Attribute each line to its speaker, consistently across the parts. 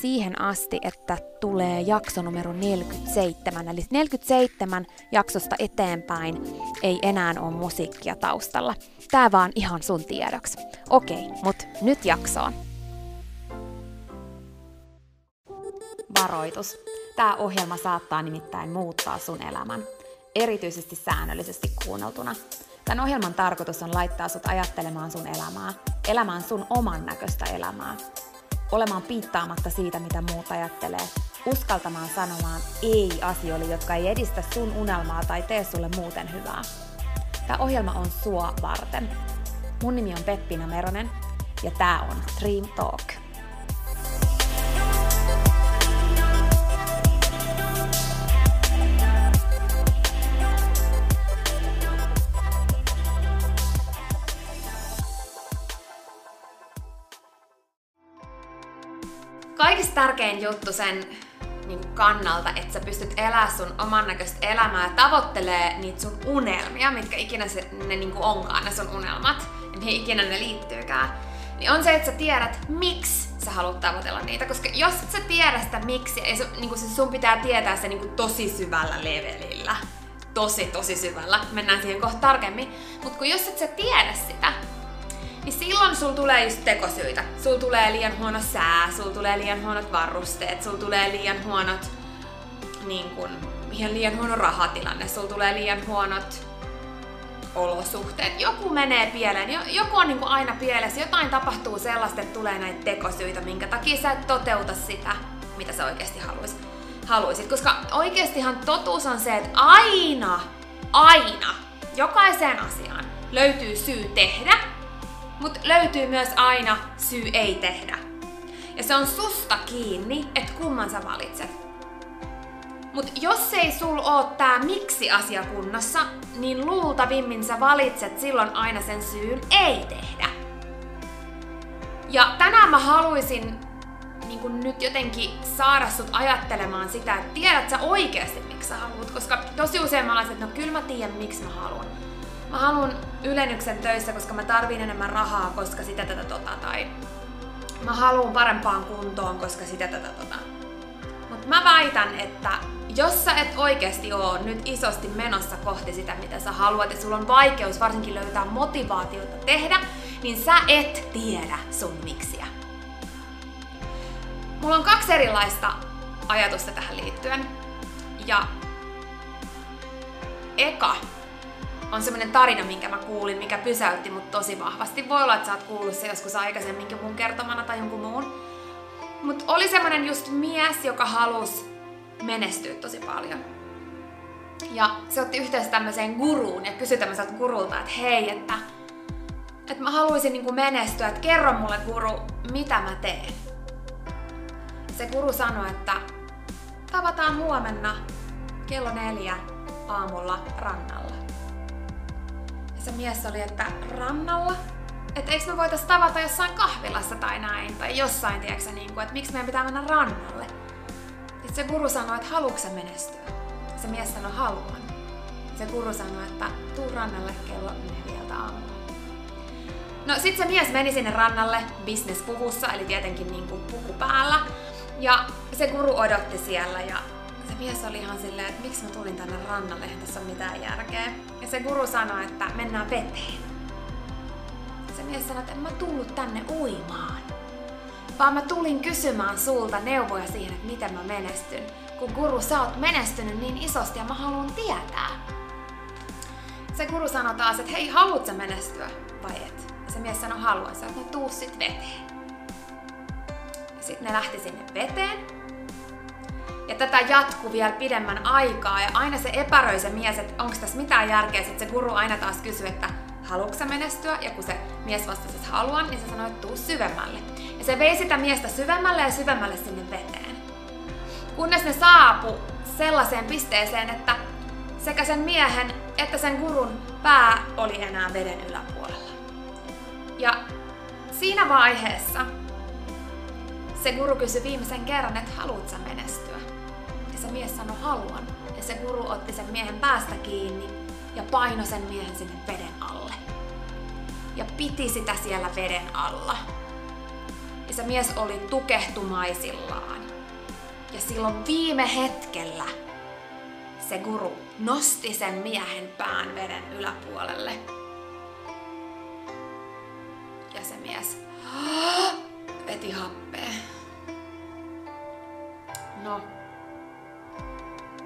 Speaker 1: siihen asti, että tulee jakso numero 47. Eli 47 jaksosta eteenpäin ei enää ole musiikkia taustalla. Tää vaan ihan sun tiedoksi. Okei, mut nyt jaksoon. Varoitus. Tämä ohjelma saattaa nimittäin muuttaa sun elämän. Erityisesti säännöllisesti kuunneltuna. Tämän ohjelman tarkoitus on laittaa sut ajattelemaan sun elämää, elämään sun oman näköistä elämää, olemaan piittaamatta siitä, mitä muut ajattelee, uskaltamaan sanomaan ei asioille, jotka ei edistä sun unelmaa tai tee sulle muuten hyvää. Tämä ohjelma on sua varten. Mun nimi on Peppina Meronen ja tää on Dream Talk. Kaikista tärkein juttu sen niin kannalta, että sä pystyt elämään sun oman näköistä elämää ja tavoittelee niitä sun unelmia, mitkä ikinä se, ne niin onkaan, ne sun unelmat, ja mihin ikinä ne liittyykään, niin on se, että sä tiedät, miksi sä haluat tavoitella niitä. Koska jos et sä tiedä sitä miksi, ei se, niin se sun pitää tietää se niin tosi syvällä levelillä. Tosi, tosi syvällä. Mennään siihen kohta tarkemmin. Mutta kun jos et sä tiedä sitä, niin silloin sul tulee just tekosyitä. Sul tulee liian huono sää, sul tulee liian huonot varusteet, sul tulee liian huonot, niin kun, ihan liian huono rahatilanne, sul tulee liian huonot olosuhteet. Joku menee pieleen, joku on niin aina pielessä, jotain tapahtuu sellaista, että tulee näitä tekosyitä, minkä takia sä et toteuta sitä, mitä sä oikeasti haluaisit. haluaisit. Koska oikeastihan totuus on se, että aina, aina, jokaiseen asiaan löytyy syy tehdä mutta löytyy myös aina syy ei tehdä. Ja se on susta kiinni, että kumman sä valitset. Mut jos ei sul oo tää miksi asia kunnossa, niin luultavimmin sä valitset silloin aina sen syyn ei tehdä. Ja tänään mä haluaisin niin nyt jotenkin saada sut ajattelemaan sitä, että tiedät sä oikeasti miksi sä haluat, koska tosi usein mä olen, että no kyllä mä tiedän miksi mä haluan mä haluan ylennyksen töissä, koska mä tarvin enemmän rahaa, koska sitä tätä tota, tai mä haluan parempaan kuntoon, koska sitä tätä tota. Mutta mä väitän, että jos sä et oikeasti oo nyt isosti menossa kohti sitä, mitä sä haluat, ja sulla on vaikeus varsinkin löytää motivaatiota tehdä, niin sä et tiedä sun miksiä. Mulla on kaksi erilaista ajatusta tähän liittyen. Ja eka on semmoinen tarina, minkä mä kuulin, mikä pysäytti mut tosi vahvasti. Voi olla, että sä oot kuullut se joskus aikaisemmin mun kertomana tai jonkun muun. Mut oli semmoinen just mies, joka halusi menestyä tosi paljon. Ja se otti yhteydessä tämmöiseen guruun ja kysyi tämmöiseltä gurulta, että hei, että, että mä haluaisin niin menestyä, että kerro mulle guru, mitä mä teen. Se guru sanoi, että tavataan huomenna kello neljä aamulla rannalla. Se mies oli, että rannalla? Että eikö me voitais tavata jossain kahvilassa tai näin, tai jossain, tiedätkö niin kuin, että miksi meidän pitää mennä rannalle? Sitten se guru sanoi, että haluatko menestyä? Se mies sanoi, haluan. Se guru sanoi, että tuu rannalle kello neljältä aamulla. No sit se mies meni sinne rannalle businesspuvussa, eli tietenkin niin kuin puku päällä. Ja se guru odotti siellä ja se mies oli ihan silleen, että miksi mä tulin tänne rannalle, eihän tässä ole mitään järkeä. Ja se guru sanoi, että mennään veteen. Se mies sanoi, että en mä tullut tänne uimaan. Vaan mä tulin kysymään sulta neuvoja siihen, että miten mä menestyn. Kun guru, sä oot menestynyt niin isosti ja mä haluan tietää. Se guru sanoi taas, että hei, haluat sä menestyä vai et? Ja se mies sanoi, haluan. Sä, no tuu sit veteen. Sitten ne lähti sinne veteen. Ja tätä jatkuu vielä pidemmän aikaa ja aina se epäröi se mies, että onko tässä mitään järkeä. Sitten se guru aina taas kysyi, että haluatko menestyä? Ja kun se mies vastasi, että haluan, niin se sanoi, että tuu syvemmälle. Ja se vei sitä miestä syvemmälle ja syvemmälle sinne veteen. Kunnes ne saapu sellaiseen pisteeseen, että sekä sen miehen että sen gurun pää oli enää veden yläpuolella. Ja siinä vaiheessa se guru kysyi viimeisen kerran, että haluatko menestyä? Mies sanoi, haluan. Ja se guru otti sen miehen päästä kiinni ja painoi sen miehen sinne veden alle. Ja piti sitä siellä veden alla. Ja se mies oli tukehtumaisillaan. Ja silloin viime hetkellä se guru nosti sen miehen pään veden yläpuolelle. Ja se mies veti happea. No,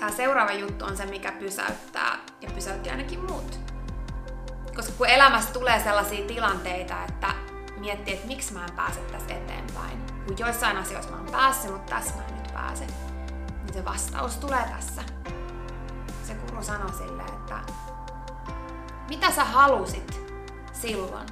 Speaker 1: tämä seuraava juttu on se, mikä pysäyttää ja pysäytti ainakin muut. Koska kun elämässä tulee sellaisia tilanteita, että miettii, että miksi mä en pääse tässä eteenpäin. Kun joissain asioissa mä oon päässyt, mutta tässä mä en nyt pääse. Niin se vastaus tulee tässä. Se kuru sanoi silleen, että mitä sä halusit silloin,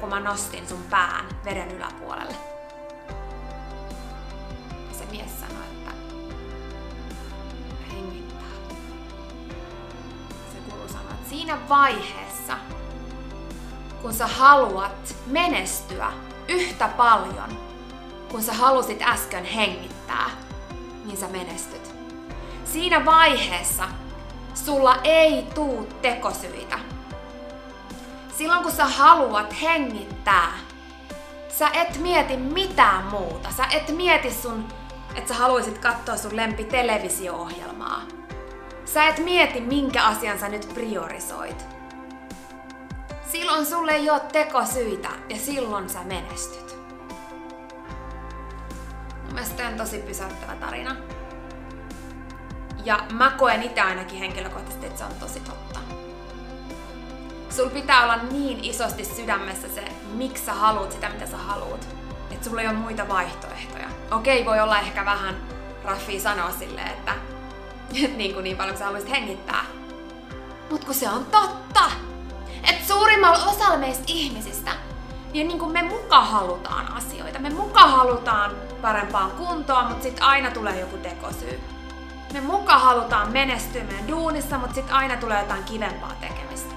Speaker 1: kun mä nostin sun pään veden yläpuolelle? Siinä vaiheessa, kun sä haluat menestyä yhtä paljon, kun sä halusit äsken hengittää, niin sä menestyt. Siinä vaiheessa sulla ei tuu tekosyitä. Silloin kun sä haluat hengittää, sä et mieti mitään muuta. Sä et mieti sun, että sä haluaisit katsoa sun lempi televisio-ohjelmaa. Sä et mieti, minkä asian sä nyt priorisoit. Silloin sulle ei ole tekosyitä ja silloin sä menestyt. Mielestäni on tosi pysäyttävä tarina. Ja mä koen itse ainakin henkilökohtaisesti, että se on tosi totta. Sul pitää olla niin isosti sydämessä se, miksi sä haluat sitä, mitä sä haluat. Että sulla ei ole muita vaihtoehtoja. Okei, voi olla ehkä vähän raffia sanoa silleen, että niin, kuin niin paljon kuin sä haluaisit hengittää. Mut kun se on totta! Että suurimmalla osalla meistä ihmisistä niin, niin kuin me muka halutaan asioita. Me muka halutaan parempaan kuntoon, mutta sitten aina tulee joku tekosyy. Me muka halutaan menestyä meidän duunissa, mutta sitten aina tulee jotain kivempaa tekemistä.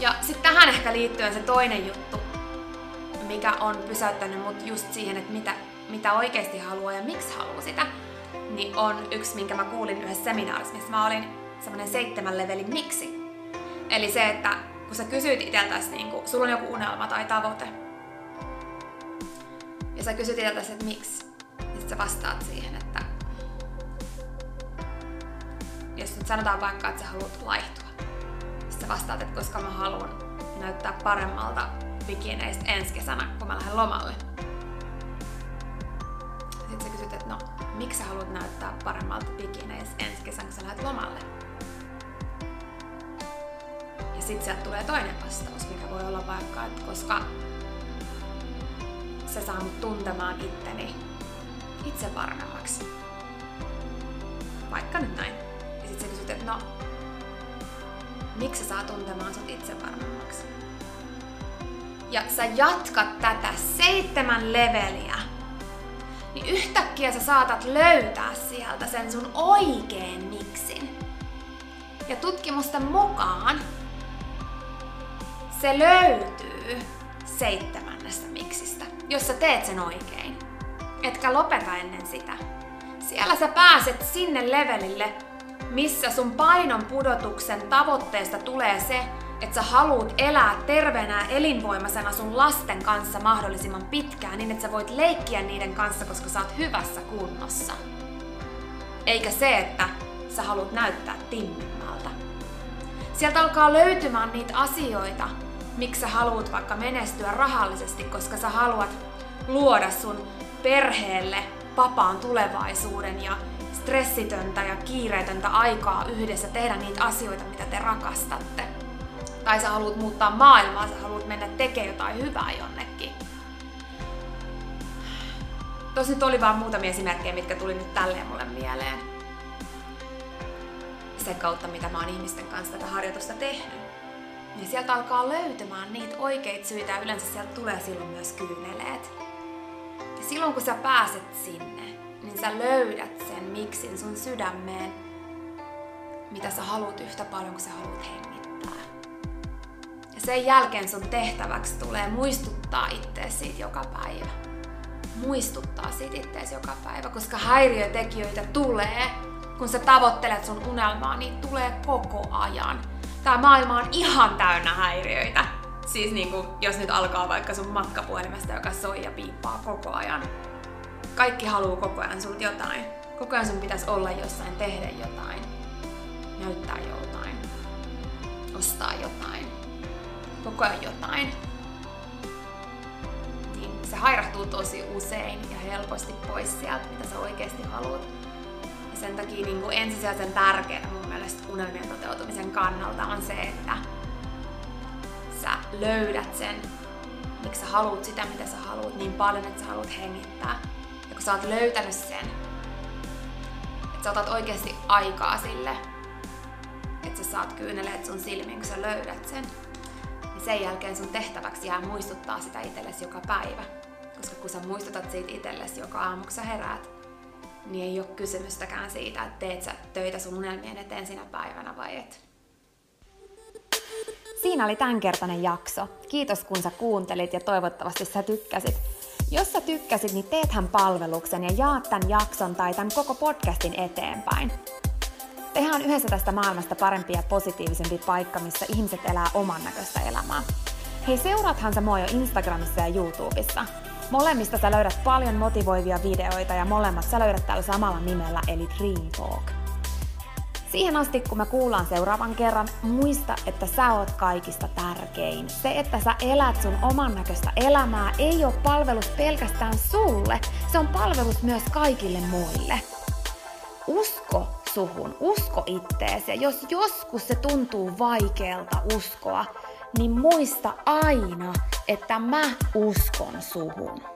Speaker 1: Ja sitten tähän ehkä liittyen se toinen juttu, mikä on pysäyttänyt mut just siihen, että mitä, mitä oikeasti haluaa ja miksi haluaa sitä, niin on yksi, minkä mä kuulin yhdessä seminaarissa, missä mä olin semmonen seitsemän levelin miksi. Eli se, että kun sä kysyt itseltäsi, niin kun, sulla on joku unelma tai tavoite, ja sä kysyt itseltäsi, että miksi, niin sä vastaat siihen, että jos nyt sanotaan vaikka, että sä haluat laihtua, sitten sä vastaat, että koska mä haluan näyttää paremmalta bikineistä ensi kesänä, kun mä lähden lomalle. Miksi sä haluat näyttää paremmalta bikineistä ensi kesänä, kun sä lähdet lomalle? sitten sieltä tulee toinen vastaus, mikä voi olla vaikka, että koska se saa mut tuntemaan itteni itse varmemmaksi. Vaikka nyt näin. Ja sitten sä kysyt, että no, miksi sä saa tuntemaan sut itse varmemmaksi? Ja sä jatkat tätä seitsemän leveliä, niin yhtäkkiä sä saatat löytää sieltä sen sun oikeen miksin. Ja tutkimusten mukaan se löytyy seitsemännestä miksistä, jos sä teet sen oikein. Etkä lopeta ennen sitä. Siellä sä pääset sinne levelille, missä sun painon pudotuksen tavoitteesta tulee se, että sä haluut elää terveenä ja elinvoimaisena sun lasten kanssa mahdollisimman pitkään, niin että sä voit leikkiä niiden kanssa, koska sä oot hyvässä kunnossa. Eikä se, että sä haluat näyttää timmimmältä. Sieltä alkaa löytymään niitä asioita, miksi sä haluat vaikka menestyä rahallisesti, koska sä haluat luoda sun perheelle vapaan tulevaisuuden ja stressitöntä ja kiireetöntä aikaa yhdessä tehdä niitä asioita, mitä te rakastatte. Tai sä haluat muuttaa maailmaa, sä haluat mennä tekemään jotain hyvää jonnekin. Tosi nyt oli vaan muutamia esimerkkejä, mitkä tuli nyt tälleen mulle mieleen. Sen kautta, mitä mä oon ihmisten kanssa tätä harjoitusta tehnyt. Ja sieltä alkaa löytymään niitä oikeita syitä ja yleensä sieltä tulee silloin myös kyyneleet. Ja silloin kun sä pääset sinne, niin sä löydät sen miksin sun sydämeen, mitä sä haluat yhtä paljon kuin sä haluat hengittää. Sen jälkeen sun tehtäväksi tulee muistuttaa itteesi siitä joka päivä. Muistuttaa siitä itteesi joka päivä, koska häiriötekijöitä tulee, kun sä tavoittelet sun unelmaa, niin tulee koko ajan. Tää maailma on ihan täynnä häiriöitä. Siis niinku, jos nyt alkaa vaikka sun matkapuhelimesta, joka soi ja piippaa koko ajan. Kaikki haluaa koko ajan sulta jotain. Koko ajan sun pitäisi olla jossain, tehdä jotain, näyttää jotain, ostaa jotain, koko ajan jotain. Niin se hairahtuu tosi usein ja helposti pois sieltä, mitä sä oikeasti haluat. Ja sen takia niin kuin ensisijaisen tärkeää mun mielestä unelmien toteutumisen kannalta on se, että sä löydät sen, miksi sä haluat sitä, mitä sä haluat niin paljon, että sä haluat hengittää. Ja kun sä oot löytänyt sen, että sä otat oikeasti aikaa sille, että sä saat kyyneleet sun silmiin, kun sä löydät sen, sen jälkeen sun tehtäväksi jää muistuttaa sitä itsellesi joka päivä. Koska kun sä muistutat siitä itsellesi joka aamu, kun sä heräät, niin ei ole kysymystäkään siitä, että teet sä töitä sun unelmien eteen sinä päivänä vai et.
Speaker 2: Siinä oli tämänkertainen jakso. Kiitos kun sä kuuntelit ja toivottavasti sä tykkäsit. Jos sä tykkäsit, niin teethän palveluksen ja jaat tämän jakson tai tämän koko podcastin eteenpäin. Tehdään yhdessä tästä maailmasta parempi ja positiivisempi paikka, missä ihmiset elää oman näköistä elämää. Hei, seuraathan sä mua jo Instagramissa ja YouTubessa. Molemmista sä löydät paljon motivoivia videoita ja molemmat sä löydät tällä samalla nimellä eli Dream Talk. Siihen asti, kun me kuullaan seuraavan kerran, muista, että sä oot kaikista tärkein. Se, että sä elät sun oman näköistä elämää, ei ole palvelus pelkästään sulle, se on palvelus myös kaikille muille. Usko suhun, usko itteesi. Ja jos joskus se tuntuu vaikealta uskoa, niin muista aina, että mä uskon suhun.